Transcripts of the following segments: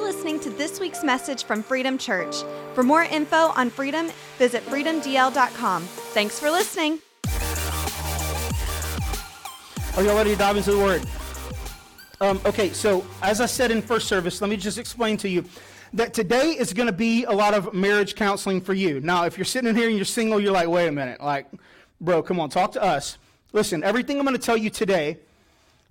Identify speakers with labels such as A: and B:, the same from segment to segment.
A: You're listening to this week's message from Freedom Church. For more info on freedom, visit freedomdl.com. Thanks for listening.
B: Are y'all ready to dive into the word? Um, okay, so as I said in first service, let me just explain to you that today is going to be a lot of marriage counseling for you. Now, if you're sitting in here and you're single, you're like, wait a minute, like, bro, come on, talk to us. Listen, everything I'm going to tell you today,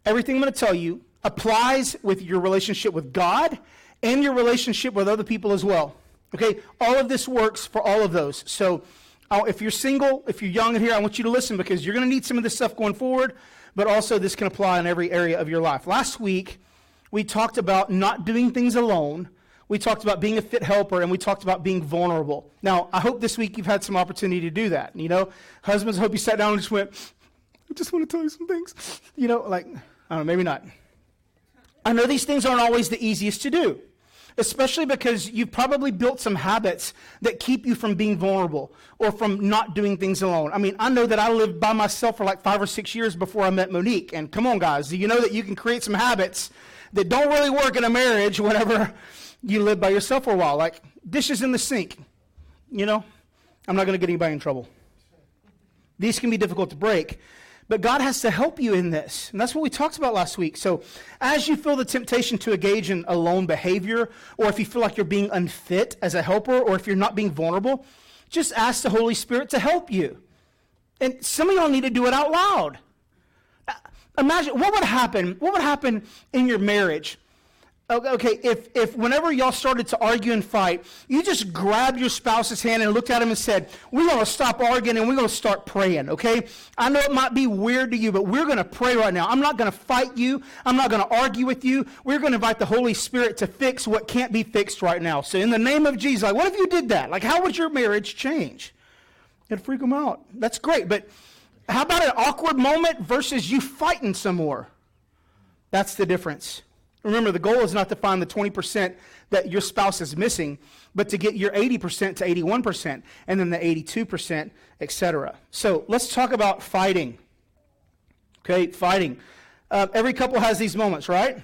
B: everything I'm going to tell you applies with your relationship with God and your relationship with other people as well. Okay, all of this works for all of those. So, uh, if you're single, if you're young in here, I want you to listen because you're going to need some of this stuff going forward, but also this can apply in every area of your life. Last week, we talked about not doing things alone. We talked about being a fit helper and we talked about being vulnerable. Now, I hope this week you've had some opportunity to do that. You know, husbands, I hope you sat down and just went, I just want to tell you some things. You know, like, I don't know, maybe not. I know these things aren't always the easiest to do, especially because you've probably built some habits that keep you from being vulnerable or from not doing things alone. I mean, I know that I lived by myself for like five or six years before I met Monique. And come on, guys, do you know that you can create some habits that don't really work in a marriage whenever you live by yourself for a while? Like dishes in the sink, you know? I'm not going to get anybody in trouble. These can be difficult to break. But God has to help you in this. And that's what we talked about last week. So, as you feel the temptation to engage in alone behavior, or if you feel like you're being unfit as a helper, or if you're not being vulnerable, just ask the Holy Spirit to help you. And some of y'all need to do it out loud. Uh, imagine what would happen, what would happen in your marriage Okay, if, if whenever y'all started to argue and fight, you just grabbed your spouse's hand and looked at him and said, We're going to stop arguing and we're going to start praying, okay? I know it might be weird to you, but we're going to pray right now. I'm not going to fight you. I'm not going to argue with you. We're going to invite the Holy Spirit to fix what can't be fixed right now. So, in the name of Jesus, like, what if you did that? Like, how would your marriage change? It'd freak them out. That's great. But how about an awkward moment versus you fighting some more? That's the difference. Remember, the goal is not to find the 20% that your spouse is missing, but to get your 80% to 81%, and then the 82%, etc. So let's talk about fighting. Okay, fighting. Uh, every couple has these moments, right?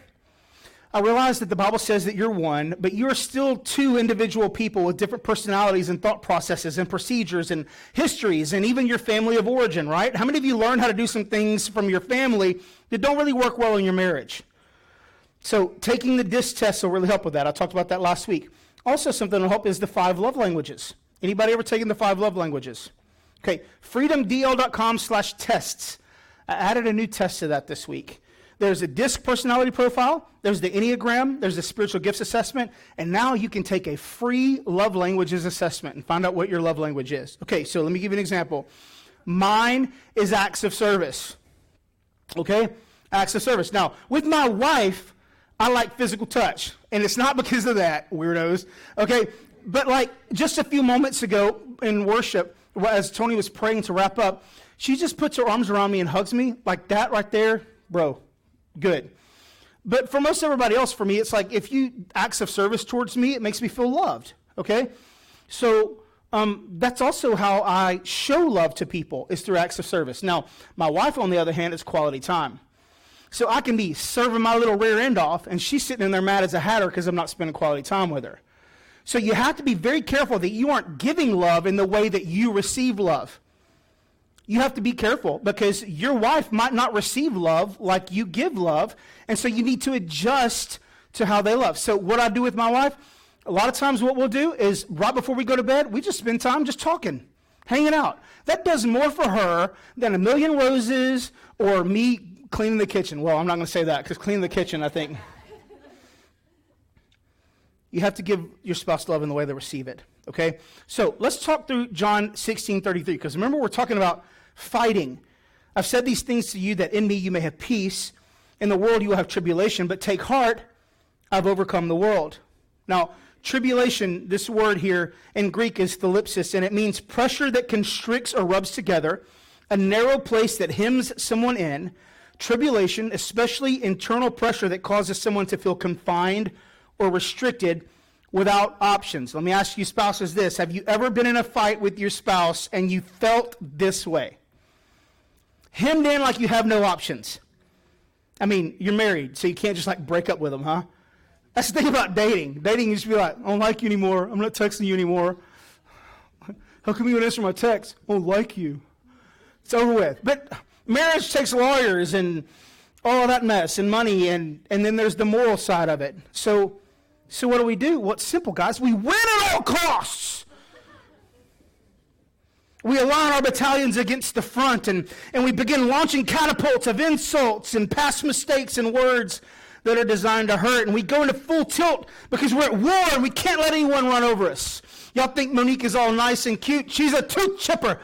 B: I realize that the Bible says that you're one, but you're still two individual people with different personalities and thought processes and procedures and histories and even your family of origin, right? How many of you learned how to do some things from your family that don't really work well in your marriage? So taking the DISC test will really help with that. I talked about that last week. Also, something that'll help is the five love languages. Anybody ever taken the five love languages? Okay, freedomdl.com slash tests. I added a new test to that this week. There's a DISC personality profile, there's the Enneagram, there's the spiritual gifts assessment, and now you can take a free love languages assessment and find out what your love language is. Okay, so let me give you an example. Mine is acts of service. Okay? Acts of service. Now, with my wife, I like physical touch. And it's not because of that, weirdos. Okay? But like just a few moments ago in worship, as Tony was praying to wrap up, she just puts her arms around me and hugs me like that right there. Bro, good. But for most everybody else, for me, it's like if you acts of service towards me, it makes me feel loved. Okay? So um, that's also how I show love to people is through acts of service. Now, my wife, on the other hand, is quality time. So I can be serving my little rear end off, and she's sitting in there mad as a hatter because I'm not spending quality time with her. So you have to be very careful that you aren't giving love in the way that you receive love. You have to be careful because your wife might not receive love like you give love, and so you need to adjust to how they love. So what I do with my wife, a lot of times what we'll do is right before we go to bed, we just spend time just talking, hanging out. That does more for her than a million roses or me cleaning the kitchen. Well, I'm not going to say that because cleaning the kitchen, I think. you have to give your spouse love in the way they receive it. Okay? So let's talk through John 16 33, because remember, we're talking about fighting. I've said these things to you that in me you may have peace. In the world you will have tribulation, but take heart, I've overcome the world. Now, tribulation, this word here in Greek is thlipsis, and it means pressure that constricts or rubs together, a narrow place that hems someone in, Tribulation, especially internal pressure that causes someone to feel confined or restricted without options. Let me ask you, spouses, this Have you ever been in a fight with your spouse and you felt this way? Hemmed in like you have no options. I mean, you're married, so you can't just like break up with them, huh? That's the thing about dating. Dating, you just be like, I don't like you anymore. I'm not texting you anymore. How come you don't answer my text? I don't like you. It's over with. But marriage takes lawyers and all that mess and money, and, and then there's the moral side of it. So, so what do we do? Well, simple, guys. We win at all costs. We align our battalions against the front, and, and we begin launching catapults of insults and past mistakes and words that are designed to hurt. And we go into full tilt because we're at war and we can't let anyone run over us. Y'all think Monique is all nice and cute? She's a tooth chipper.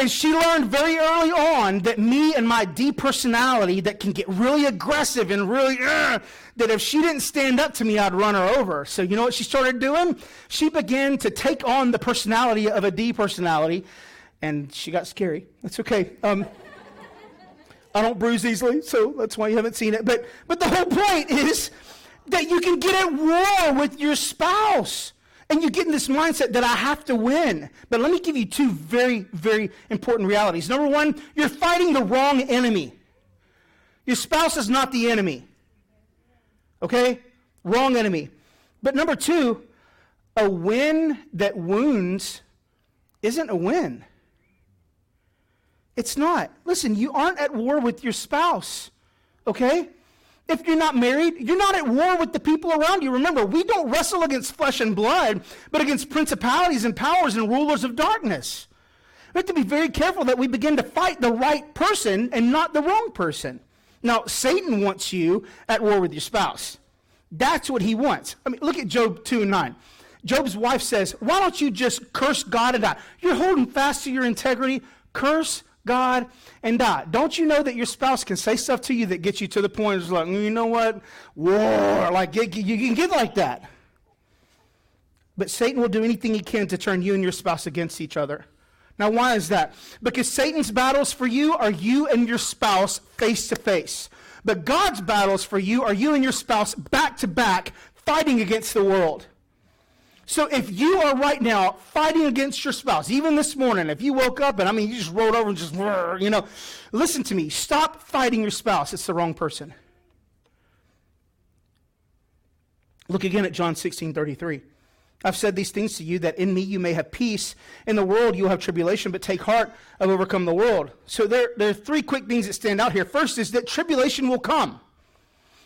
B: And she learned very early on that me and my D personality that can get really aggressive and really, uh, that if she didn't stand up to me, I'd run her over. So you know what she started doing? She began to take on the personality of a D personality, and she got scary. That's okay. Um, I don't bruise easily, so that's why you haven't seen it. But, but the whole point is that you can get at war with your spouse. And you get in this mindset that I have to win. But let me give you two very, very important realities. Number one, you're fighting the wrong enemy. Your spouse is not the enemy. Okay? Wrong enemy. But number two, a win that wounds isn't a win. It's not. Listen, you aren't at war with your spouse, okay? If you're not married, you're not at war with the people around you. Remember, we don't wrestle against flesh and blood, but against principalities and powers and rulers of darkness. We have to be very careful that we begin to fight the right person and not the wrong person. Now, Satan wants you at war with your spouse. That's what he wants. I mean, look at Job 2 and 9. Job's wife says, Why don't you just curse God and die? You're holding fast to your integrity. Curse God, and die. Don't you know that your spouse can say stuff to you that gets you to the point of like, mm, you know what? War. Like, you can get like that. But Satan will do anything he can to turn you and your spouse against each other. Now, why is that? Because Satan's battles for you are you and your spouse face to face. But God's battles for you are you and your spouse back to back fighting against the world. So if you are right now fighting against your spouse, even this morning, if you woke up and I mean you just rolled over and just you know, listen to me. Stop fighting your spouse. It's the wrong person. Look again at John 16, 33. I've said these things to you that in me you may have peace. In the world you'll have tribulation, but take heart, I've overcome the world. So there, there are three quick things that stand out here. First is that tribulation will come.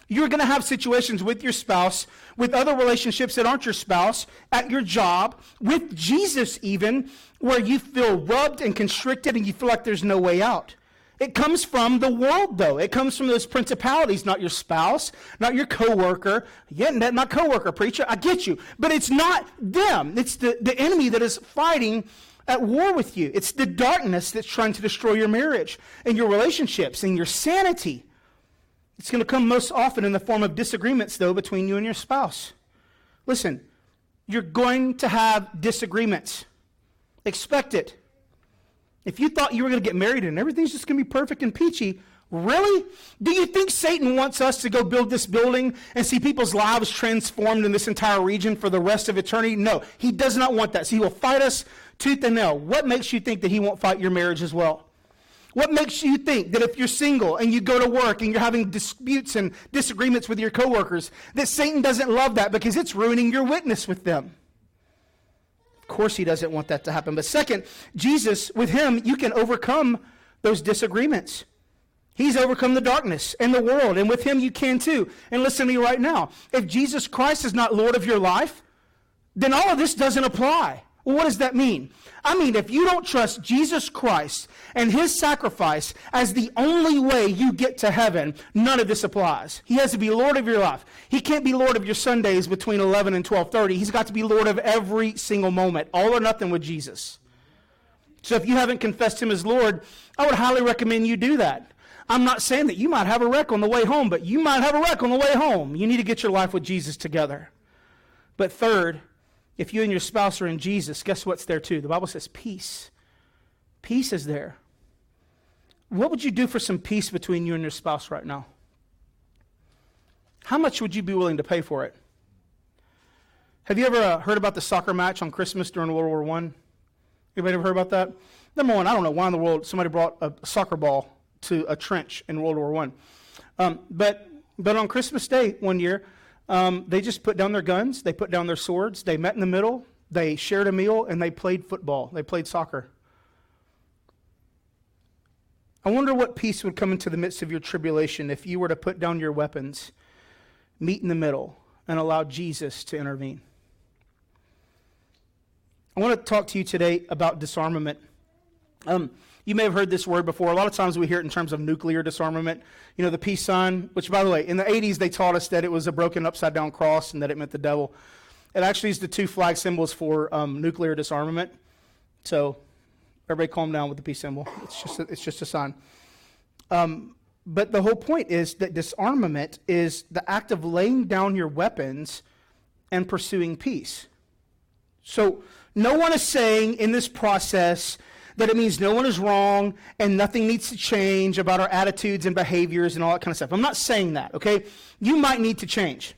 B: You're going to have situations with your spouse, with other relationships that aren't your spouse, at your job, with Jesus even, where you feel rubbed and constricted and you feel like there's no way out. It comes from the world, though. It comes from those principalities, not your spouse, not your coworker. Yeah, not coworker, preacher. I get you. But it's not them. It's the, the enemy that is fighting at war with you. It's the darkness that's trying to destroy your marriage and your relationships and your sanity. It's going to come most often in the form of disagreements, though, between you and your spouse. Listen, you're going to have disagreements. Expect it. If you thought you were going to get married and everything's just going to be perfect and peachy, really? Do you think Satan wants us to go build this building and see people's lives transformed in this entire region for the rest of eternity? No, he does not want that. So he will fight us tooth and nail. What makes you think that he won't fight your marriage as well? What makes you think that if you're single and you go to work and you're having disputes and disagreements with your coworkers, that Satan doesn't love that because it's ruining your witness with them? Of course, he doesn't want that to happen. But second, Jesus, with him, you can overcome those disagreements. He's overcome the darkness and the world, and with him you can too. And listen to me right now. If Jesus Christ is not Lord of your life, then all of this doesn't apply. Well, what does that mean? I mean, if you don't trust Jesus Christ and his sacrifice as the only way you get to heaven, none of this applies. He has to be Lord of your life. He can't be Lord of your Sundays between 11 and 12:30. He's got to be Lord of every single moment, all or nothing with Jesus. So if you haven't confessed him as Lord, I would highly recommend you do that. I'm not saying that you might have a wreck on the way home, but you might have a wreck on the way home. You need to get your life with Jesus together. But third, if you and your spouse are in Jesus, guess what's there too? The Bible says peace. Peace is there. What would you do for some peace between you and your spouse right now? How much would you be willing to pay for it? Have you ever uh, heard about the soccer match on Christmas during World War I? Anybody ever heard about that? Number one, I don't know why in the world somebody brought a soccer ball to a trench in World War I. Um, but But on Christmas Day one year, um, they just put down their guns, they put down their swords, they met in the middle, they shared a meal, and they played football. They played soccer. I wonder what peace would come into the midst of your tribulation if you were to put down your weapons, meet in the middle, and allow Jesus to intervene. I want to talk to you today about disarmament. Um, you may have heard this word before. A lot of times we hear it in terms of nuclear disarmament. You know, the peace sign, which, by the way, in the 80s they taught us that it was a broken upside down cross and that it meant the devil. It actually is the two flag symbols for um, nuclear disarmament. So everybody calm down with the peace symbol. It's just a, it's just a sign. Um, but the whole point is that disarmament is the act of laying down your weapons and pursuing peace. So no one is saying in this process that it means no one is wrong and nothing needs to change about our attitudes and behaviors and all that kind of stuff. I'm not saying that, okay? You might need to change.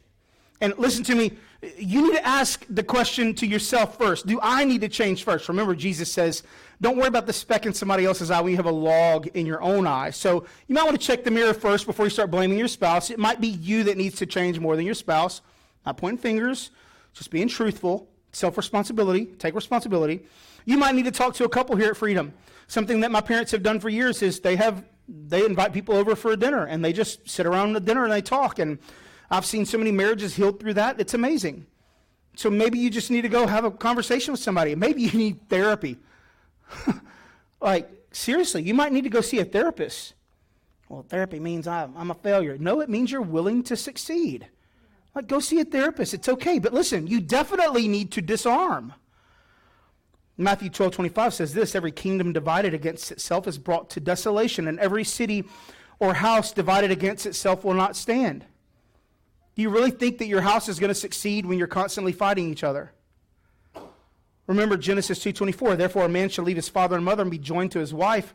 B: And listen to me, you need to ask the question to yourself first. Do I need to change first? Remember, Jesus says, don't worry about the speck in somebody else's eye when you have a log in your own eye. So you might want to check the mirror first before you start blaming your spouse. It might be you that needs to change more than your spouse. Not pointing fingers, just being truthful, self responsibility, take responsibility. You might need to talk to a couple here at Freedom. Something that my parents have done for years is they have they invite people over for a dinner and they just sit around the dinner and they talk and I've seen so many marriages healed through that. It's amazing. So maybe you just need to go have a conversation with somebody. Maybe you need therapy. like, seriously, you might need to go see a therapist. Well, therapy means I'm, I'm a failure. No, it means you're willing to succeed. Like, go see a therapist. It's okay. But listen, you definitely need to disarm. Matthew 12, 25 says this Every kingdom divided against itself is brought to desolation, and every city or house divided against itself will not stand. Do you really think that your house is going to succeed when you're constantly fighting each other? Remember Genesis 2:24, therefore a man shall leave his father and mother and be joined to his wife,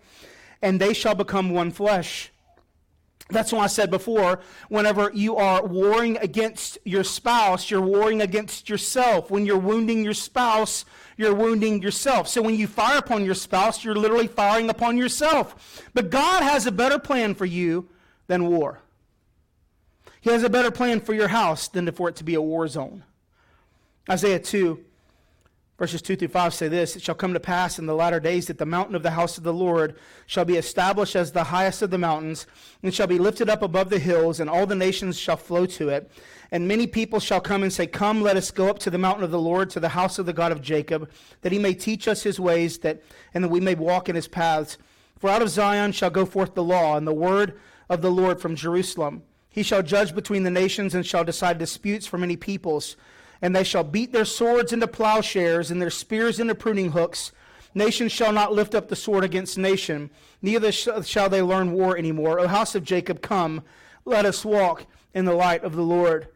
B: and they shall become one flesh. That's why I said before, whenever you are warring against your spouse, you're warring against yourself. When you're wounding your spouse, you're wounding yourself. So when you fire upon your spouse, you're literally firing upon yourself. But God has a better plan for you than war. He has a better plan for your house than for it to be a war zone. Isaiah 2, verses 2 through 5 say this It shall come to pass in the latter days that the mountain of the house of the Lord shall be established as the highest of the mountains, and shall be lifted up above the hills, and all the nations shall flow to it. And many people shall come and say, Come, let us go up to the mountain of the Lord, to the house of the God of Jacob, that he may teach us his ways, that, and that we may walk in his paths. For out of Zion shall go forth the law, and the word of the Lord from Jerusalem. He shall judge between the nations and shall decide disputes for many peoples. And they shall beat their swords into plowshares and their spears into pruning hooks. Nation shall not lift up the sword against nation, neither shall they learn war anymore. O house of Jacob, come, let us walk in the light of the Lord.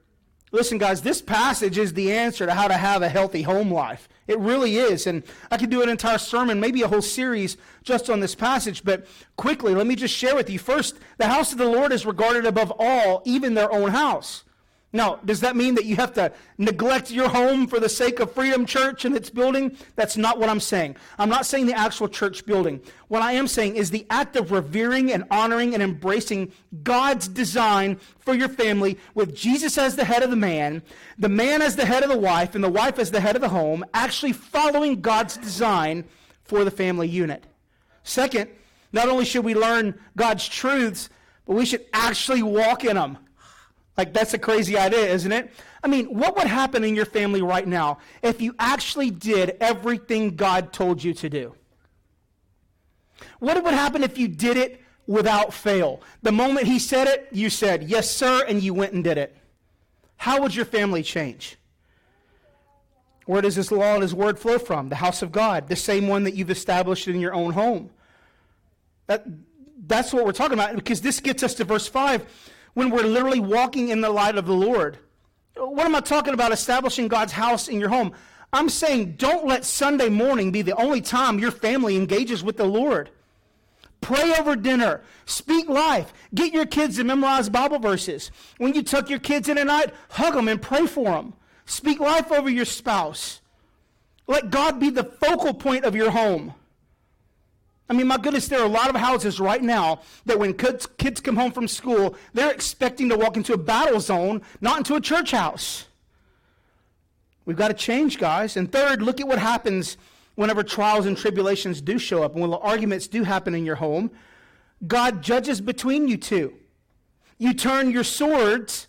B: Listen, guys, this passage is the answer to how to have a healthy home life. It really is. And I could do an entire sermon, maybe a whole series just on this passage. But quickly, let me just share with you. First, the house of the Lord is regarded above all, even their own house. Now, does that mean that you have to neglect your home for the sake of Freedom Church and its building? That's not what I'm saying. I'm not saying the actual church building. What I am saying is the act of revering and honoring and embracing God's design for your family with Jesus as the head of the man, the man as the head of the wife, and the wife as the head of the home, actually following God's design for the family unit. Second, not only should we learn God's truths, but we should actually walk in them. Like, that's a crazy idea, isn't it? I mean, what would happen in your family right now if you actually did everything God told you to do? What would happen if you did it without fail? The moment He said it, you said, Yes, sir, and you went and did it. How would your family change? Where does this law and His word flow from? The house of God, the same one that you've established in your own home. That, that's what we're talking about because this gets us to verse 5 when we're literally walking in the light of the Lord. What am I talking about establishing God's house in your home? I'm saying don't let Sunday morning be the only time your family engages with the Lord. Pray over dinner. Speak life. Get your kids to memorize Bible verses. When you tuck your kids in at night, hug them and pray for them. Speak life over your spouse. Let God be the focal point of your home. I mean, my goodness, there are a lot of houses right now that when kids, kids come home from school, they're expecting to walk into a battle zone, not into a church house. We've got to change, guys. And third, look at what happens whenever trials and tribulations do show up and when arguments do happen in your home. God judges between you two. You turn your swords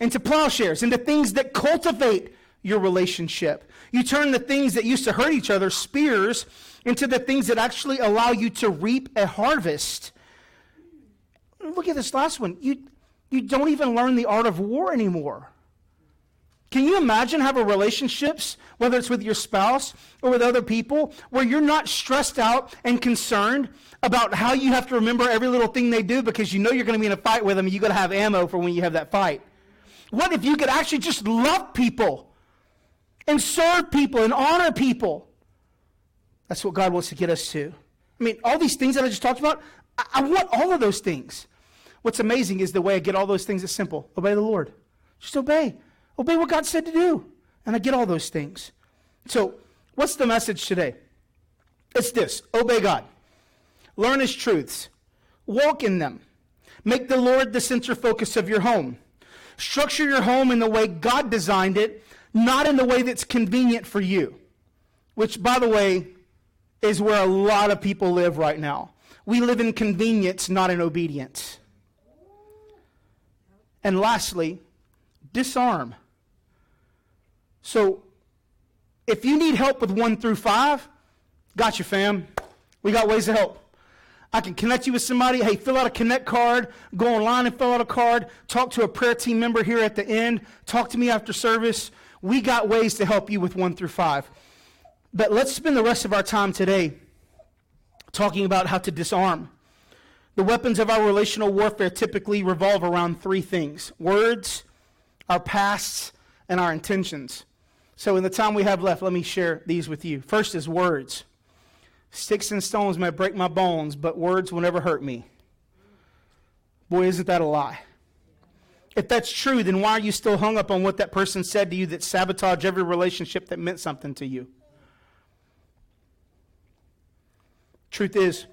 B: into plowshares, into things that cultivate your relationship. You turn the things that used to hurt each other, spears, into the things that actually allow you to reap a harvest. Look at this last one. You, you don't even learn the art of war anymore. Can you imagine having relationships, whether it's with your spouse or with other people, where you're not stressed out and concerned about how you have to remember every little thing they do because you know you're going to be in a fight with them and you got to have ammo for when you have that fight? What if you could actually just love people and serve people and honor people? That's what God wants to get us to. I mean, all these things that I just talked about, I, I want all of those things. What's amazing is the way I get all those things is simple obey the Lord. Just obey. Obey what God said to do. And I get all those things. So, what's the message today? It's this obey God, learn His truths, walk in them, make the Lord the center focus of your home. Structure your home in the way God designed it, not in the way that's convenient for you. Which, by the way, is where a lot of people live right now. We live in convenience, not in obedience. And lastly, disarm. So, if you need help with one through five, got you, fam. We got ways to help. I can connect you with somebody. Hey, fill out a connect card. Go online and fill out a card. Talk to a prayer team member here at the end. Talk to me after service. We got ways to help you with one through five. But let's spend the rest of our time today talking about how to disarm. The weapons of our relational warfare typically revolve around three things words, our pasts, and our intentions. So, in the time we have left, let me share these with you. First is words. Sticks and stones may break my bones, but words will never hurt me. Boy, isn't that a lie? If that's true, then why are you still hung up on what that person said to you that sabotaged every relationship that meant something to you? Truth is,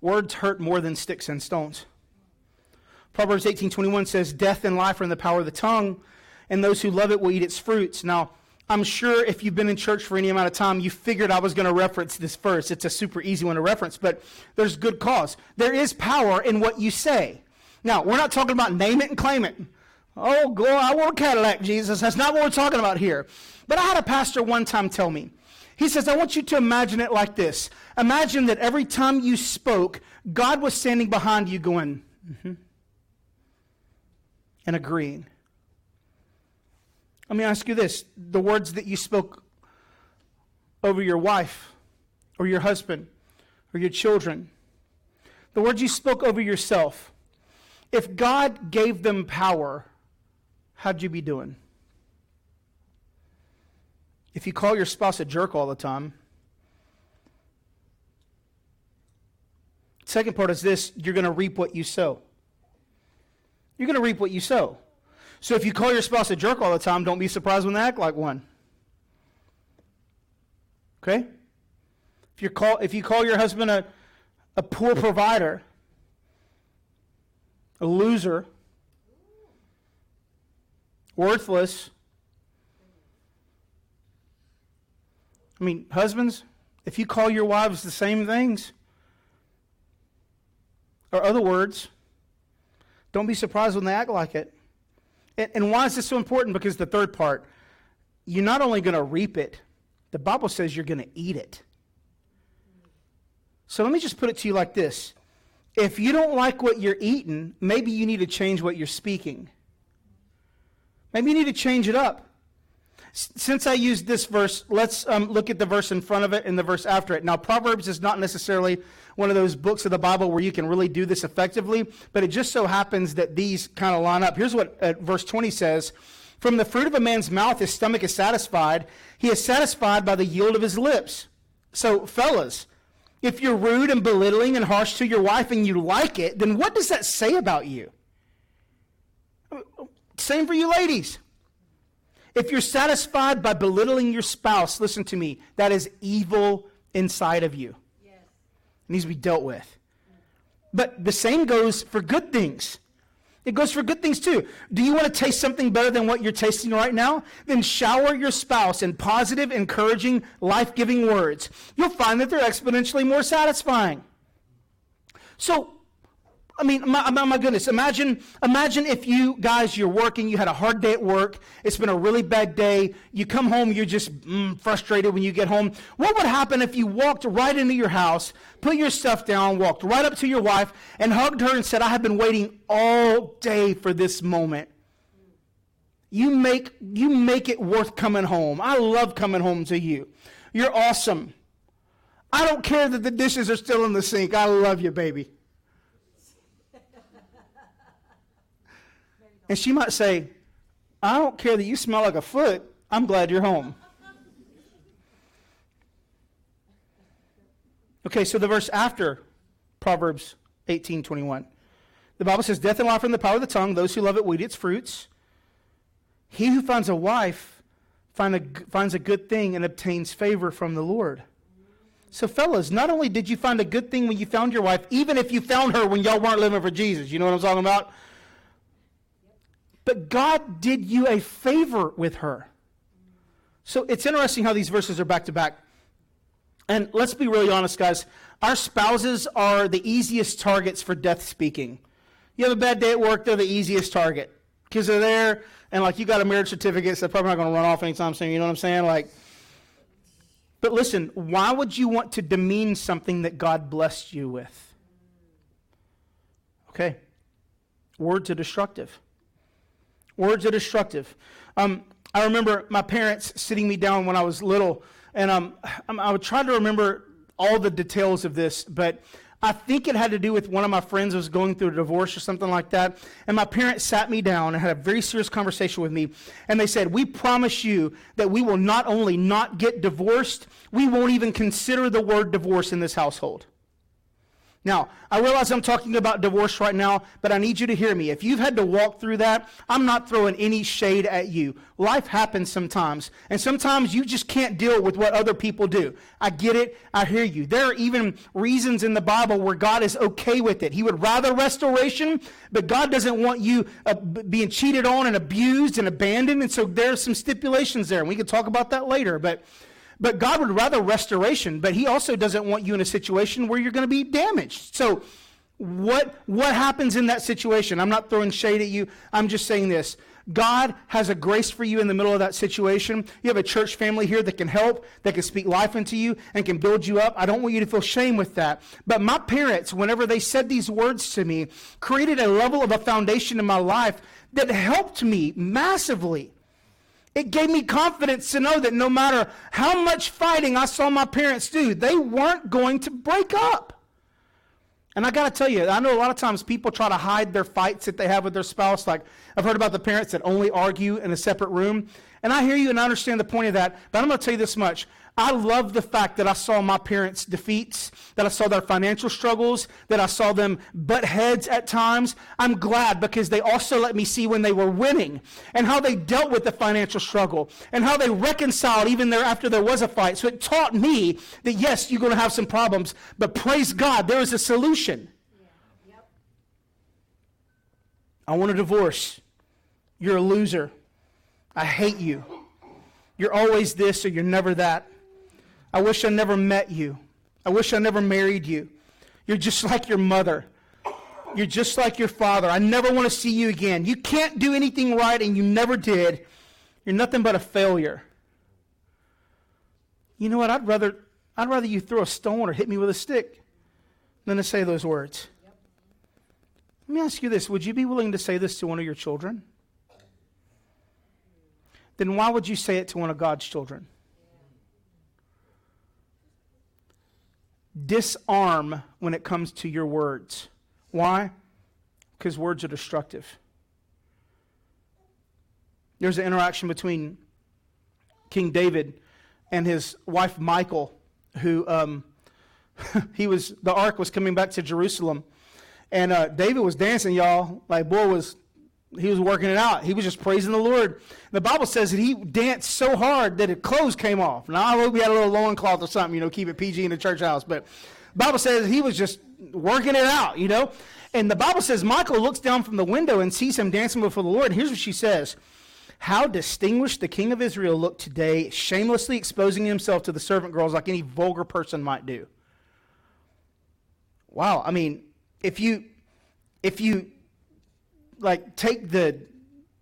B: words hurt more than sticks and stones. Proverbs 18:21 says, "Death and life are in the power of the tongue, and those who love it will eat its fruits. Now, I'm sure if you've been in church for any amount of time, you figured I was going to reference this verse. It's a super easy one to reference, but there's good cause. There is power in what you say. Now, we're not talking about name it and claim it. Oh, go, I want a Cadillac, Jesus. That's not what we're talking about here. But I had a pastor one time tell me, he says, I want you to imagine it like this. Imagine that every time you spoke, God was standing behind you going, mm-hmm, and agreeing. Let me ask you this the words that you spoke over your wife or your husband or your children, the words you spoke over yourself, if God gave them power, how'd you be doing? If you call your spouse a jerk all the time, second part is this you're going to reap what you sow. You're going to reap what you sow. So if you call your spouse a jerk all the time, don't be surprised when they act like one. Okay? If you call if you call your husband a, a poor provider, a loser, worthless. I mean, husbands, if you call your wives the same things, or other words, don't be surprised when they act like it. And, and why is this so important? Because the third part, you're not only going to reap it, the Bible says you're going to eat it. So let me just put it to you like this. If you don't like what you're eating, maybe you need to change what you're speaking. Maybe you need to change it up. Since I used this verse, let's um, look at the verse in front of it and the verse after it. Now, Proverbs is not necessarily one of those books of the Bible where you can really do this effectively, but it just so happens that these kind of line up. Here's what uh, verse 20 says From the fruit of a man's mouth, his stomach is satisfied. He is satisfied by the yield of his lips. So, fellas, if you're rude and belittling and harsh to your wife and you like it, then what does that say about you? Same for you ladies. If you're satisfied by belittling your spouse, listen to me, that is evil inside of you. It needs to be dealt with. But the same goes for good things. It goes for good things too. Do you want to taste something better than what you're tasting right now? Then shower your spouse in positive, encouraging, life giving words. You'll find that they're exponentially more satisfying. So, I mean, my, my, goodness, imagine, imagine if you guys, you're working, you had a hard day at work, it's been a really bad day, you come home, you're just mm, frustrated when you get home. What would happen if you walked right into your house, put your stuff down, walked right up to your wife, and hugged her and said, I have been waiting all day for this moment? You make, you make it worth coming home. I love coming home to you. You're awesome. I don't care that the dishes are still in the sink. I love you, baby. And she might say, I don't care that you smell like a foot. I'm glad you're home. Okay, so the verse after Proverbs 18:21. The Bible says, Death and life are in the power of the tongue. Those who love it eat its fruits. He who finds a wife find a, finds a good thing and obtains favor from the Lord. So, fellas, not only did you find a good thing when you found your wife, even if you found her when y'all weren't living for Jesus, you know what I'm talking about? But God did you a favor with her. So it's interesting how these verses are back to back. And let's be really honest, guys. Our spouses are the easiest targets for death speaking. You have a bad day at work, they're the easiest target. Because they're there, and like you got a marriage certificate, so they're probably not going to run off anytime soon. You know what I'm saying? Like, but listen, why would you want to demean something that God blessed you with? Okay. Words are destructive. Words are destructive. Um, I remember my parents sitting me down when I was little, and um, I would try to remember all the details of this, but I think it had to do with one of my friends was going through a divorce or something like that. And my parents sat me down and had a very serious conversation with me. And they said, We promise you that we will not only not get divorced, we won't even consider the word divorce in this household. Now, I realize I'm talking about divorce right now, but I need you to hear me. If you've had to walk through that, I'm not throwing any shade at you. Life happens sometimes, and sometimes you just can't deal with what other people do. I get it. I hear you. There are even reasons in the Bible where God is okay with it. He would rather restoration, but God doesn't want you uh, being cheated on and abused and abandoned, and so there are some stipulations there, and we can talk about that later, but but God would rather restoration, but He also doesn't want you in a situation where you're going to be damaged. So, what, what happens in that situation? I'm not throwing shade at you. I'm just saying this. God has a grace for you in the middle of that situation. You have a church family here that can help, that can speak life into you, and can build you up. I don't want you to feel shame with that. But my parents, whenever they said these words to me, created a level of a foundation in my life that helped me massively. It gave me confidence to know that no matter how much fighting I saw my parents do, they weren't going to break up. And I got to tell you, I know a lot of times people try to hide their fights that they have with their spouse. Like I've heard about the parents that only argue in a separate room. And I hear you and I understand the point of that. But I'm going to tell you this much I love the fact that I saw my parents' defeats, that I saw their financial struggles, that I saw them butt heads at times. I'm glad because they also let me see when they were winning and how they dealt with the financial struggle and how they reconciled even there after there was a fight. So it taught me that yes, you're going to have some problems, but praise God, there is a solution. I want a divorce. You're a loser. I hate you. You're always this or you're never that. I wish I never met you. I wish I never married you. You're just like your mother. You're just like your father. I never want to see you again. You can't do anything right, and you never did. You're nothing but a failure. You know what? I'd rather, I'd rather you throw a stone or hit me with a stick than to say those words. Yep. Let me ask you this Would you be willing to say this to one of your children? Then why would you say it to one of God's children? Disarm when it comes to your words. Why? Because words are destructive. There's an interaction between King David and his wife Michal, who um, he was the ark was coming back to Jerusalem, and uh, David was dancing, y'all. Like boy was he was working it out. He was just praising the Lord. The Bible says that he danced so hard that his clothes came off. Now, I hope he had a little loincloth or something, you know, keep it PG in the church house. But Bible says he was just working it out, you know? And the Bible says Michal looks down from the window and sees him dancing before the Lord. And here's what she says How distinguished the king of Israel looked today, shamelessly exposing himself to the servant girls like any vulgar person might do. Wow, I mean, if you if you like take the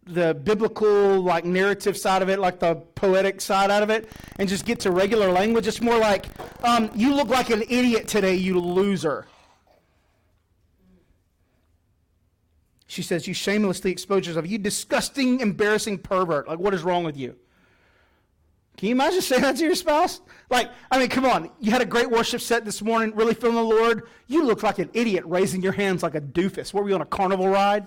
B: the biblical like narrative side of it, like the poetic side out of it, and just get to regular language. It's more like, um, you look like an idiot today, you loser. She says, You shamelessly expose yourself. You disgusting, embarrassing pervert. Like, what is wrong with you? Can you imagine saying that to your spouse? Like, I mean, come on. You had a great worship set this morning, really feeling the Lord. You look like an idiot raising your hands like a doofus. Were we on a carnival ride?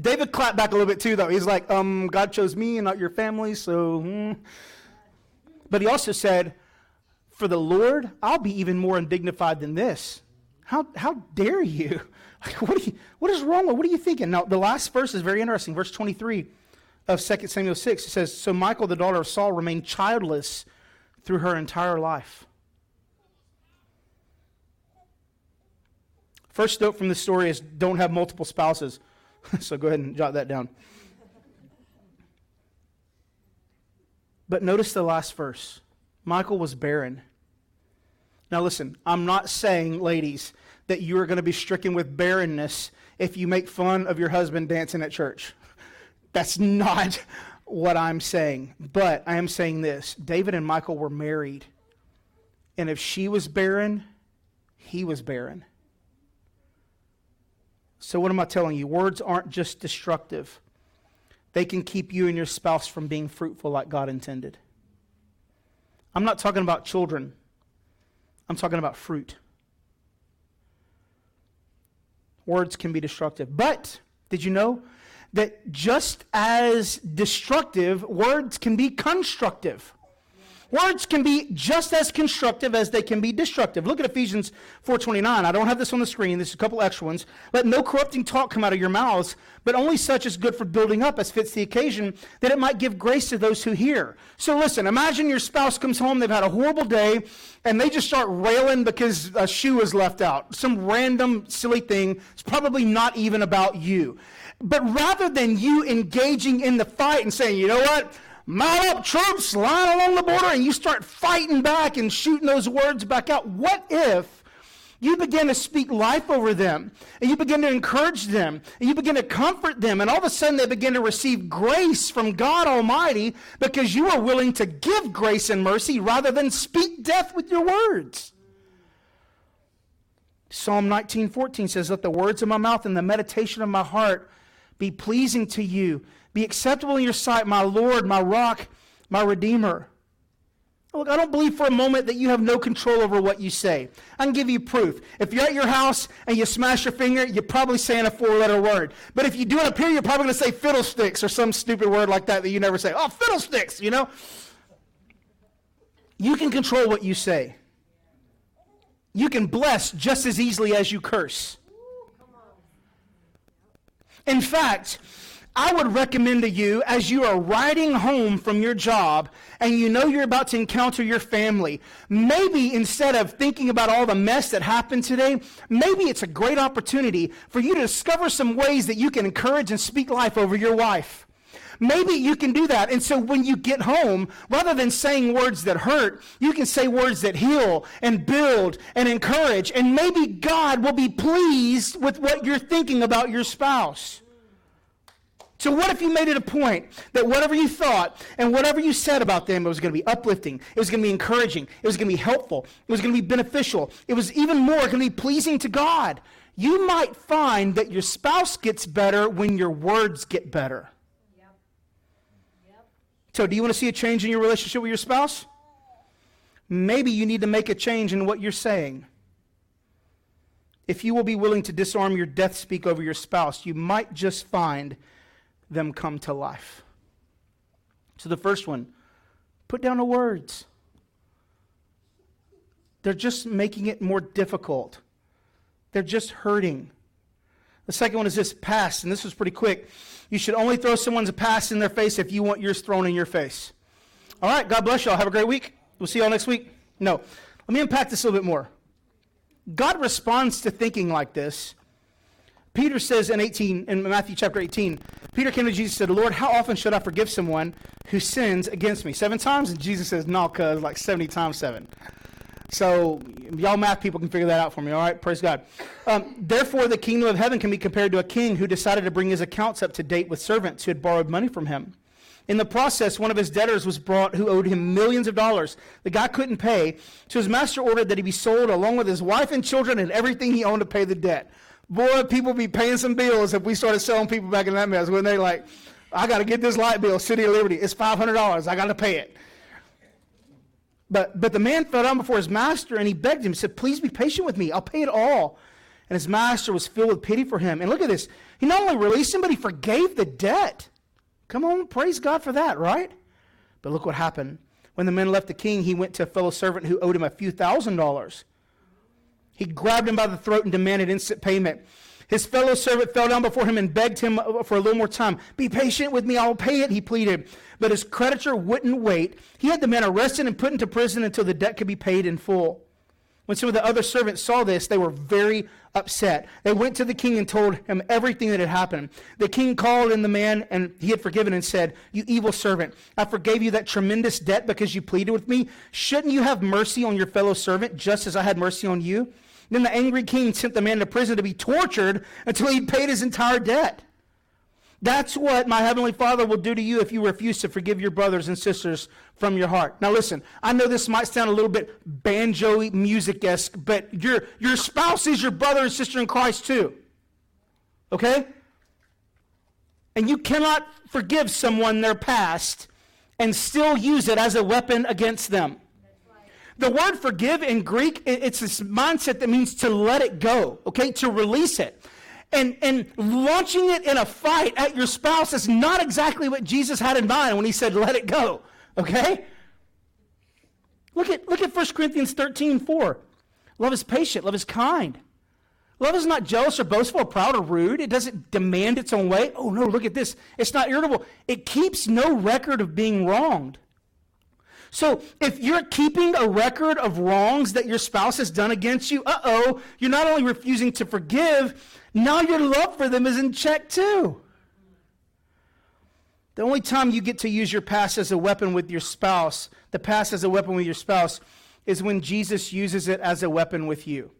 B: David clapped back a little bit too, though. He's like, um, God chose me and not your family, so. Hmm. But he also said, For the Lord, I'll be even more undignified than this. How, how dare you? what, you? what is wrong with What are you thinking? Now, the last verse is very interesting. Verse 23 of 2 Samuel 6. It says, So Michal, the daughter of Saul, remained childless through her entire life. First note from the story is don't have multiple spouses. so go ahead and jot that down. But notice the last verse Michal was barren. Now, listen, I'm not saying, ladies, that you are going to be stricken with barrenness if you make fun of your husband dancing at church. That's not what I'm saying. But I am saying this David and Michal were married. And if she was barren, he was barren. So, what am I telling you? Words aren't just destructive, they can keep you and your spouse from being fruitful like God intended. I'm not talking about children, I'm talking about fruit. Words can be destructive. But did you know that just as destructive, words can be constructive? Words can be just as constructive as they can be destructive. Look at Ephesians 4:29. I don't have this on the screen. There's a couple extra ones. Let no corrupting talk come out of your mouths, but only such as good for building up as fits the occasion, that it might give grace to those who hear. So listen, imagine your spouse comes home, they've had a horrible day, and they just start railing because a shoe is left out. Some random silly thing. It's probably not even about you. But rather than you engaging in the fight and saying, you know what? Mount up troops, line along the border, and you start fighting back and shooting those words back out. What if you begin to speak life over them, and you begin to encourage them, and you begin to comfort them, and all of a sudden they begin to receive grace from God Almighty because you are willing to give grace and mercy rather than speak death with your words? Psalm 19:14 says, "Let the words of my mouth and the meditation of my heart be pleasing to you." Be acceptable in your sight, my Lord, my rock, my Redeemer. Look, I don't believe for a moment that you have no control over what you say. I can give you proof. If you're at your house and you smash your finger, you're probably saying a four letter word. But if you do it up here, you're probably going to say fiddlesticks or some stupid word like that that you never say. Oh, fiddlesticks, you know? You can control what you say. You can bless just as easily as you curse. In fact, I would recommend to you as you are riding home from your job and you know you're about to encounter your family, maybe instead of thinking about all the mess that happened today, maybe it's a great opportunity for you to discover some ways that you can encourage and speak life over your wife. Maybe you can do that. And so when you get home, rather than saying words that hurt, you can say words that heal and build and encourage. And maybe God will be pleased with what you're thinking about your spouse. So, what if you made it a point that whatever you thought and whatever you said about them, it was going to be uplifting, it was going to be encouraging, it was going to be helpful, it was going to be beneficial, it was even more going to be pleasing to God? You might find that your spouse gets better when your words get better. Yep. Yep. So, do you want to see a change in your relationship with your spouse? Maybe you need to make a change in what you're saying. If you will be willing to disarm your death speak over your spouse, you might just find them come to life. So the first one, put down the words. They're just making it more difficult. They're just hurting. The second one is this pass, and this was pretty quick. You should only throw someone's pass in their face if you want yours thrown in your face. All right, God bless y'all. Have a great week. We'll see y'all next week? No. Let me unpack this a little bit more. God responds to thinking like this. Peter says in 18, in Matthew chapter 18, Peter came to Jesus and said, Lord, how often should I forgive someone who sins against me? Seven times? And Jesus says, no, cuz, like 70 times seven. So, y'all math people can figure that out for me, all right? Praise God. Um, Therefore, the kingdom of heaven can be compared to a king who decided to bring his accounts up to date with servants who had borrowed money from him. In the process, one of his debtors was brought who owed him millions of dollars. The guy couldn't pay, so his master ordered that he be sold along with his wife and children and everything he owned to pay the debt. Boy, people be paying some bills if we started selling people back in that mess, when they like, I got to get this light bill, City of Liberty. It's $500. I got to pay it. But, but the man fell down before his master and he begged him, He said, Please be patient with me. I'll pay it all. And his master was filled with pity for him. And look at this. He not only released him, but he forgave the debt. Come on, praise God for that, right? But look what happened. When the man left the king, he went to a fellow servant who owed him a few thousand dollars. He grabbed him by the throat and demanded instant payment. His fellow servant fell down before him and begged him for a little more time. Be patient with me, I'll pay it, he pleaded. But his creditor wouldn't wait. He had the man arrested and put into prison until the debt could be paid in full. When some of the other servants saw this, they were very upset. They went to the king and told him everything that had happened. The king called in the man and he had forgiven and said, You evil servant, I forgave you that tremendous debt because you pleaded with me. Shouldn't you have mercy on your fellow servant just as I had mercy on you? Then the angry king sent the man to prison to be tortured until he'd paid his entire debt. That's what my heavenly Father will do to you if you refuse to forgive your brothers and sisters from your heart. Now, listen, I know this might sound a little bit banjo music esque, but your, your spouse is your brother and sister in Christ too. Okay? And you cannot forgive someone their past and still use it as a weapon against them. The word forgive in Greek, it's this mindset that means to let it go, okay, to release it. And, and launching it in a fight at your spouse is not exactly what Jesus had in mind when he said, let it go, okay? Look at, look at 1 Corinthians 13, 4. Love is patient, love is kind. Love is not jealous or boastful or proud or rude. It doesn't demand its own way. Oh, no, look at this. It's not irritable. It keeps no record of being wronged. So if you're keeping a record of wrongs that your spouse has done against you, uh oh, you're not only refusing to forgive, now your love for them is in check too. The only time you get to use your past as a weapon with your spouse, the past as a weapon with your spouse, is when Jesus uses it as a weapon with you.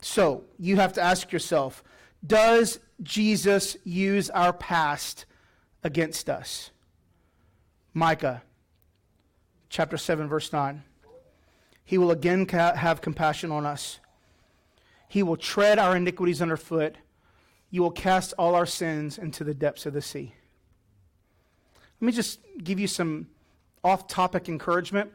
B: So you have to ask yourself Does Jesus use our past against us? Micah chapter 7, verse 9. He will again ca- have compassion on us. He will tread our iniquities underfoot. You will cast all our sins into the depths of the sea. Let me just give you some off topic encouragement.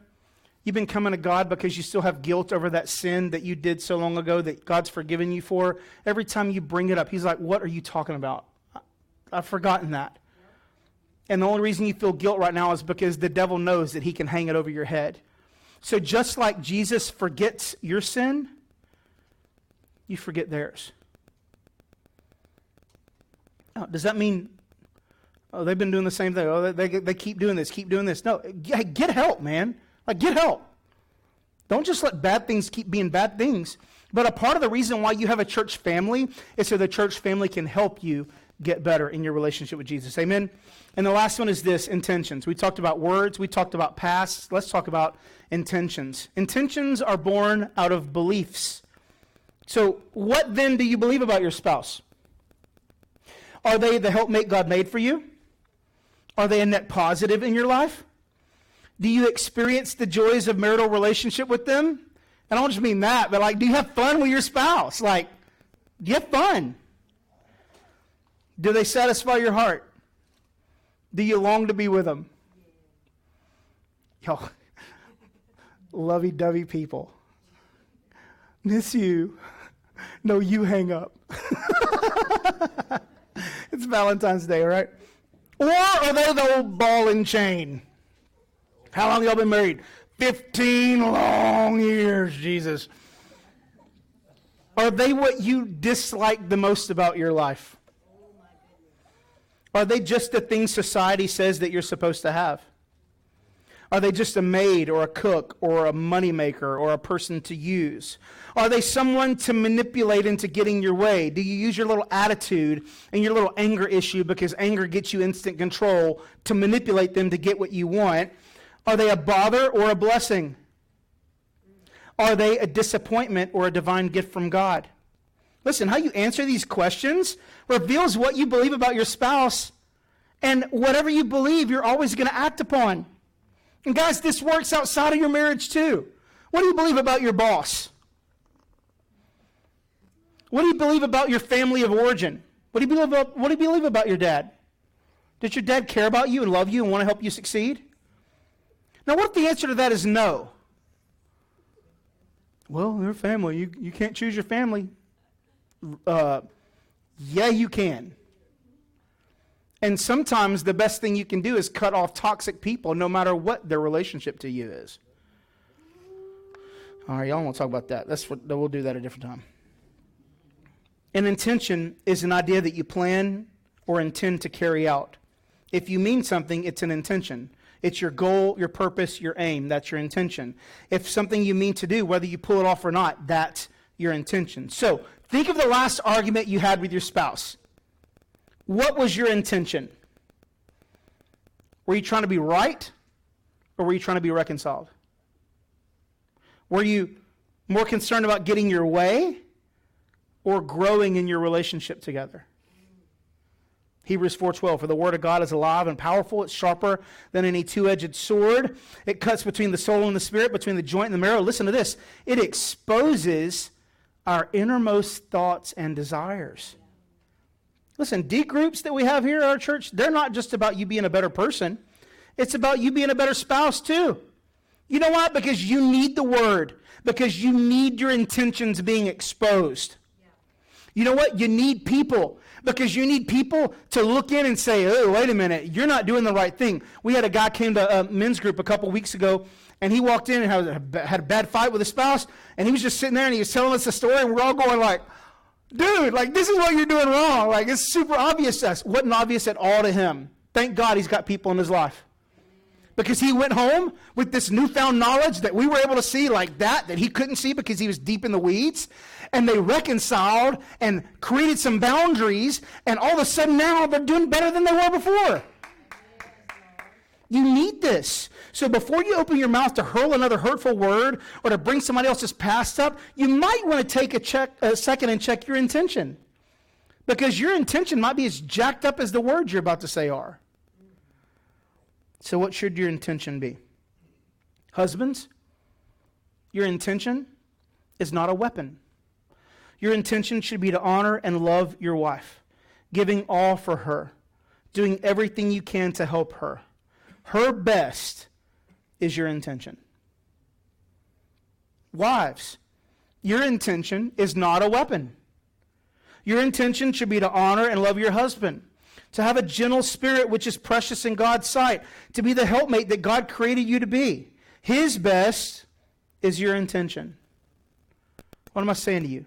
B: You've been coming to God because you still have guilt over that sin that you did so long ago that God's forgiven you for. Every time you bring it up, He's like, What are you talking about? I've forgotten that. And the only reason you feel guilt right now is because the devil knows that he can hang it over your head. So just like Jesus forgets your sin, you forget theirs. Now, does that mean, oh, they've been doing the same thing? Oh, they, they, they keep doing this, keep doing this. No, get, help, man. Like, get help. Don't just let bad things keep being bad things. But a part of the reason why you have a church family is so the church family can help you get better in your relationship with Jesus. Amen? And the last one is this intentions. We talked about words, we talked about past. Let's talk about intentions. Intentions are born out of beliefs. So, what then do you believe about your spouse? Are they the helpmate God made for you? Are they a net positive in your life? Do you experience the joys of marital relationship with them? And I don't just mean that, but like, do you have fun with your spouse? Like, do you have fun? Do they satisfy your heart? Do you long to be with them? Y'all, lovey dovey people. Miss you. No, you hang up. it's Valentine's Day, right? Or are they the old ball and chain? How long y'all been married? 15 long years, Jesus. Are they what you dislike the most about your life? Are they just the things society says that you're supposed to have? Are they just a maid or a cook or a moneymaker or a person to use? Are they someone to manipulate into getting your way? Do you use your little attitude and your little anger issue because anger gets you instant control to manipulate them to get what you want? Are they a bother or a blessing? Are they a disappointment or a divine gift from God? Listen, how you answer these questions reveals what you believe about your spouse, and whatever you believe, you're always going to act upon. And guys, this works outside of your marriage too. What do you believe about your boss? What do you believe about your family of origin? What do you believe about, what do you believe about your dad? Does your dad care about you and love you and want to help you succeed? Now, what if the answer to that is no? Well, they're family. You, you can't choose your family. Uh, yeah, you can. And sometimes the best thing you can do is cut off toxic people no matter what their relationship to you is. All right, y'all want to talk about that. That's what, we'll do that a different time. An intention is an idea that you plan or intend to carry out. If you mean something, it's an intention. It's your goal, your purpose, your aim. That's your intention. If something you mean to do, whether you pull it off or not, that's your intention. So think of the last argument you had with your spouse. What was your intention? Were you trying to be right or were you trying to be reconciled? Were you more concerned about getting your way or growing in your relationship together? Hebrews 4:12 For the word of God is alive and powerful it's sharper than any two-edged sword it cuts between the soul and the spirit between the joint and the marrow listen to this it exposes our innermost thoughts and desires Listen, D groups that we have here at our church, they're not just about you being a better person, it's about you being a better spouse too. You know what? Because you need the word, because you need your intentions being exposed. You know what? You need people because you need people to look in and say, oh, wait a minute, you're not doing the right thing. We had a guy came to a men's group a couple weeks ago, and he walked in and had a, had a bad fight with his spouse, and he was just sitting there and he was telling us a story, and we're all going like, dude, like this is what you're doing wrong. Like it's super obvious to us. Wasn't obvious at all to him. Thank God he's got people in his life. Because he went home with this newfound knowledge that we were able to see like that, that he couldn't see because he was deep in the weeds. And they reconciled and created some boundaries, and all of a sudden now they're doing better than they were before. You need this. So before you open your mouth to hurl another hurtful word or to bring somebody else's past up, you might want to take a, check, a second and check your intention. Because your intention might be as jacked up as the words you're about to say are. So, what should your intention be? Husbands, your intention is not a weapon. Your intention should be to honor and love your wife, giving all for her, doing everything you can to help her her best is your intention. Wives, your intention is not a weapon. Your intention should be to honor and love your husband, to have a gentle spirit which is precious in God's sight, to be the helpmate that God created you to be. His best is your intention. What am I saying to you?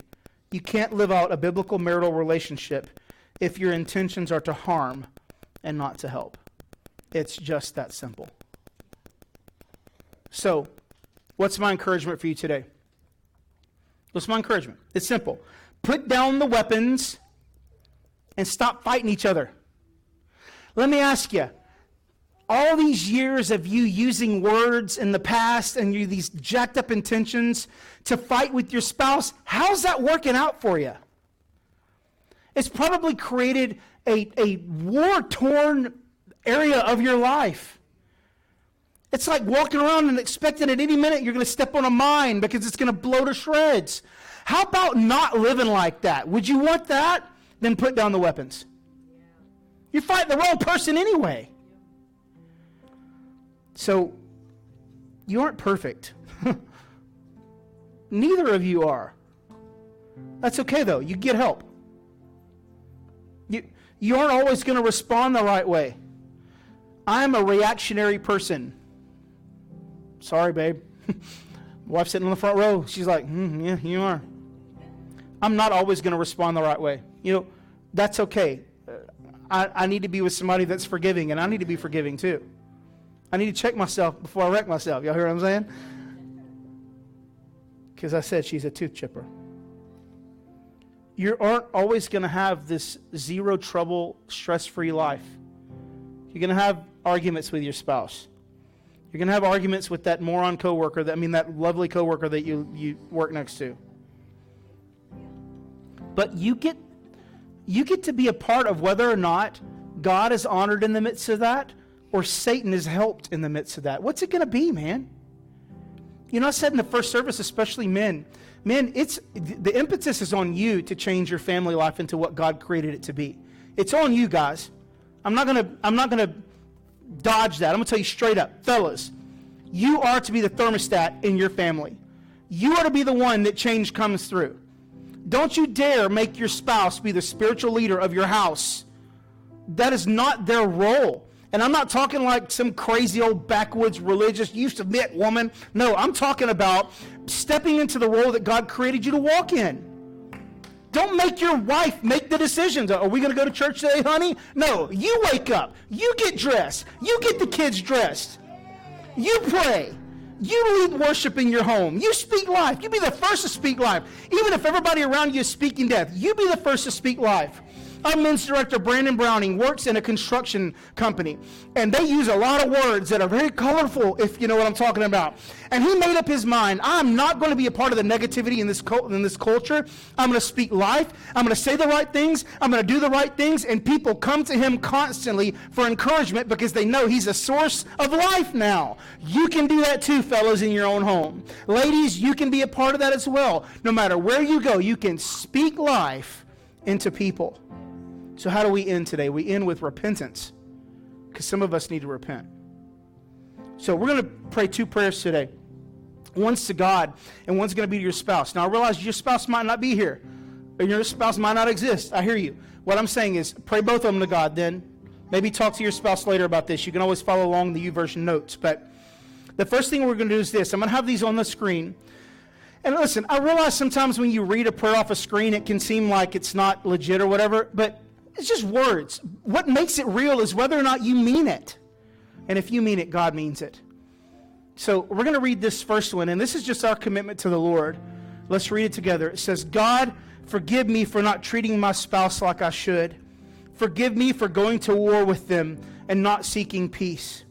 B: You can't live out a biblical marital relationship if your intentions are to harm and not to help. It's just that simple. So, what's my encouragement for you today? What's my encouragement? It's simple. Put down the weapons and stop fighting each other. Let me ask you all these years of you using words in the past and you these jacked up intentions to fight with your spouse, how's that working out for you? It's probably created a, a war torn area of your life. It's like walking around and expecting at any minute you're going to step on a mine because it's going to blow to shreds. How about not living like that? Would you want that? Then put down the weapons. You're fighting the wrong person anyway. So, you aren't perfect. Neither of you are. That's okay, though. You get help. You, you aren't always going to respond the right way. I'm a reactionary person. Sorry, babe. Wife sitting on the front row. She's like, mm, yeah, you are. I'm not always going to respond the right way. You know, that's okay. Uh, I, I need to be with somebody that's forgiving, and I need to be forgiving too. I need to check myself before I wreck myself. Y'all hear what I'm saying? Because I said she's a tooth chipper. You aren't always going to have this zero trouble, stress free life. You're going to have arguments with your spouse. You're going to have arguments with that moron coworker, that, I mean, that lovely coworker that you, you work next to. But you get, you get to be a part of whether or not God is honored in the midst of that or Satan is helped in the midst of that. What's it going to be, man? You know, I said in the first service, especially men, men, it's the impetus is on you to change your family life into what God created it to be. It's on you guys. I'm not gonna I'm not gonna dodge that. I'm gonna tell you straight up, fellas, you are to be the thermostat in your family. You are to be the one that change comes through. Don't you dare make your spouse be the spiritual leader of your house. That is not their role. And I'm not talking like some crazy old backwoods religious, you submit woman. No, I'm talking about stepping into the role that God created you to walk in. Don't make your wife make the decisions. Are we going to go to church today, honey? No, you wake up. You get dressed. You get the kids dressed. You pray. You lead worship in your home. You speak life. You be the first to speak life. Even if everybody around you is speaking death, you be the first to speak life. Our men's director, Brandon Browning, works in a construction company, and they use a lot of words that are very colorful, if you know what I'm talking about. And he made up his mind I'm not going to be a part of the negativity in this, in this culture. I'm going to speak life. I'm going to say the right things. I'm going to do the right things. And people come to him constantly for encouragement because they know he's a source of life now. You can do that too, fellows, in your own home. Ladies, you can be a part of that as well. No matter where you go, you can speak life into people. So, how do we end today? We end with repentance because some of us need to repent. So, we're going to pray two prayers today. One's to God, and one's going to be to your spouse. Now, I realize your spouse might not be here, and your spouse might not exist. I hear you. What I'm saying is, pray both of them to God, then maybe talk to your spouse later about this. You can always follow along the YouVersion notes. But the first thing we're going to do is this I'm going to have these on the screen. And listen, I realize sometimes when you read a prayer off a screen, it can seem like it's not legit or whatever, but it's just words. What makes it real is whether or not you mean it. And if you mean it, God means it. So we're going to read this first one, and this is just our commitment to the Lord. Let's read it together. It says, God, forgive me for not treating my spouse like I should. Forgive me for going to war with them and not seeking peace.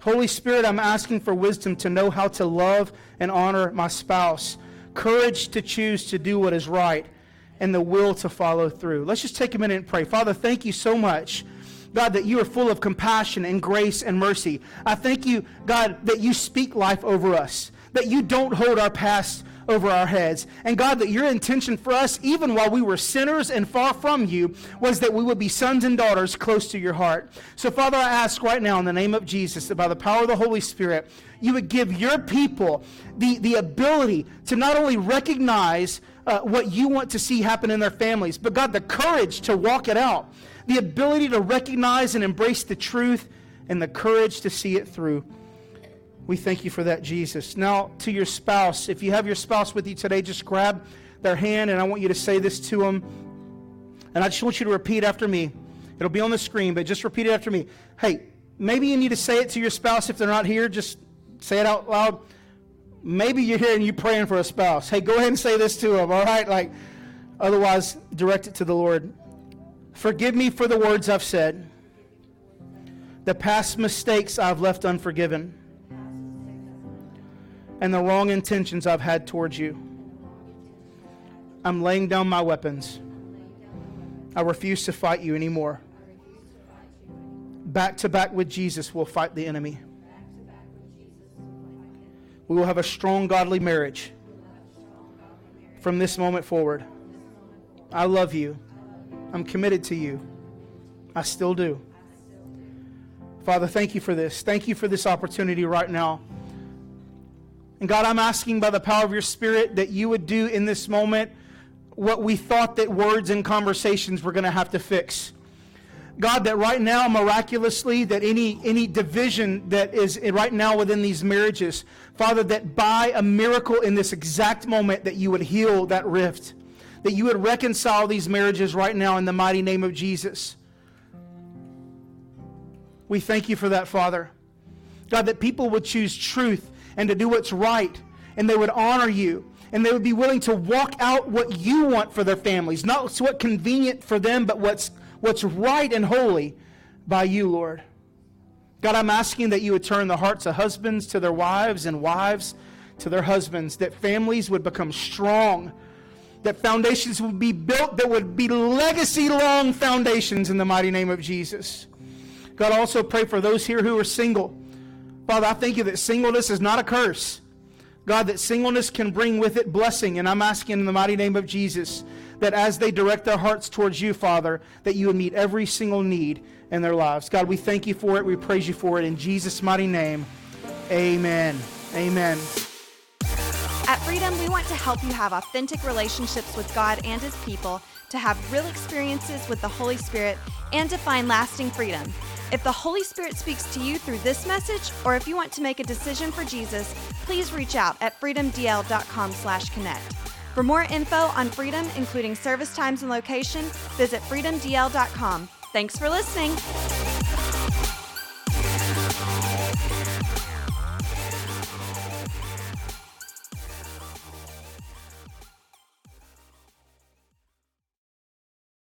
B: Holy Spirit, I'm asking for wisdom to know how to love and honor my spouse, courage to choose to do what is right and the will to follow through. Let's just take a minute and pray. Father, thank you so much. God, that you are full of compassion and grace and mercy. I thank you, God, that you speak life over us, that you don't hold our past over our heads. And God, that your intention for us, even while we were sinners and far from you, was that we would be sons and daughters close to your heart. So, Father, I ask right now in the name of Jesus that by the power of the Holy Spirit, you would give your people the, the ability to not only recognize uh, what you want to see happen in their families, but God, the courage to walk it out, the ability to recognize and embrace the truth, and the courage to see it through. We thank you for that, Jesus. Now, to your spouse, if you have your spouse with you today, just grab their hand, and I want you to say this to them. And I just want you to repeat after me. It'll be on the screen, but just repeat it after me. Hey, maybe you need to say it to your spouse if they're not here. Just say it out loud. Maybe you're here and you're praying for a spouse. Hey, go ahead and say this to them, all right? Like, otherwise, direct it to the Lord. Forgive me for the words I've said, the past mistakes I've left unforgiven and the wrong intentions I've had towards you. I'm laying down my weapons. I refuse to fight you anymore. Back to back with Jesus, we'll fight the enemy. We will have a strong, godly marriage from this moment forward. I love you. I'm committed to you. I still do. Father, thank you for this. Thank you for this opportunity right now. And God, I'm asking by the power of your Spirit that you would do in this moment what we thought that words and conversations were going to have to fix. God, that right now, miraculously, that any, any division that is right now within these marriages, Father, that by a miracle in this exact moment, that you would heal that rift, that you would reconcile these marriages right now in the mighty name of Jesus. We thank you for that, Father. God, that people would choose truth and to do what's right, and they would honor you, and they would be willing to walk out what you want for their families, not what's convenient for them, but what's, what's right and holy by you, Lord. God, I'm asking that you would turn the hearts of husbands to their wives and wives to their husbands, that families would become strong, that foundations would be built that would be legacy long foundations in the mighty name of Jesus. God, also pray for those here who are single. Father, I thank you that singleness is not a curse. God, that singleness can bring with it blessing. And I'm asking in the mighty name of Jesus that as they direct their hearts towards you, Father, that you would meet every single need in their lives. God, we thank you for it. We praise you for it. In Jesus' mighty name, amen. Amen.
A: At Freedom, we want to help you have authentic relationships with God and His people, to have real experiences with the Holy Spirit, and to find lasting freedom. If the Holy Spirit speaks to you through this message, or if you want to make a decision for Jesus, please reach out at freedomdl.com/connect. For more info on Freedom, including service times and location, visit freedomdl.com. Thanks for listening.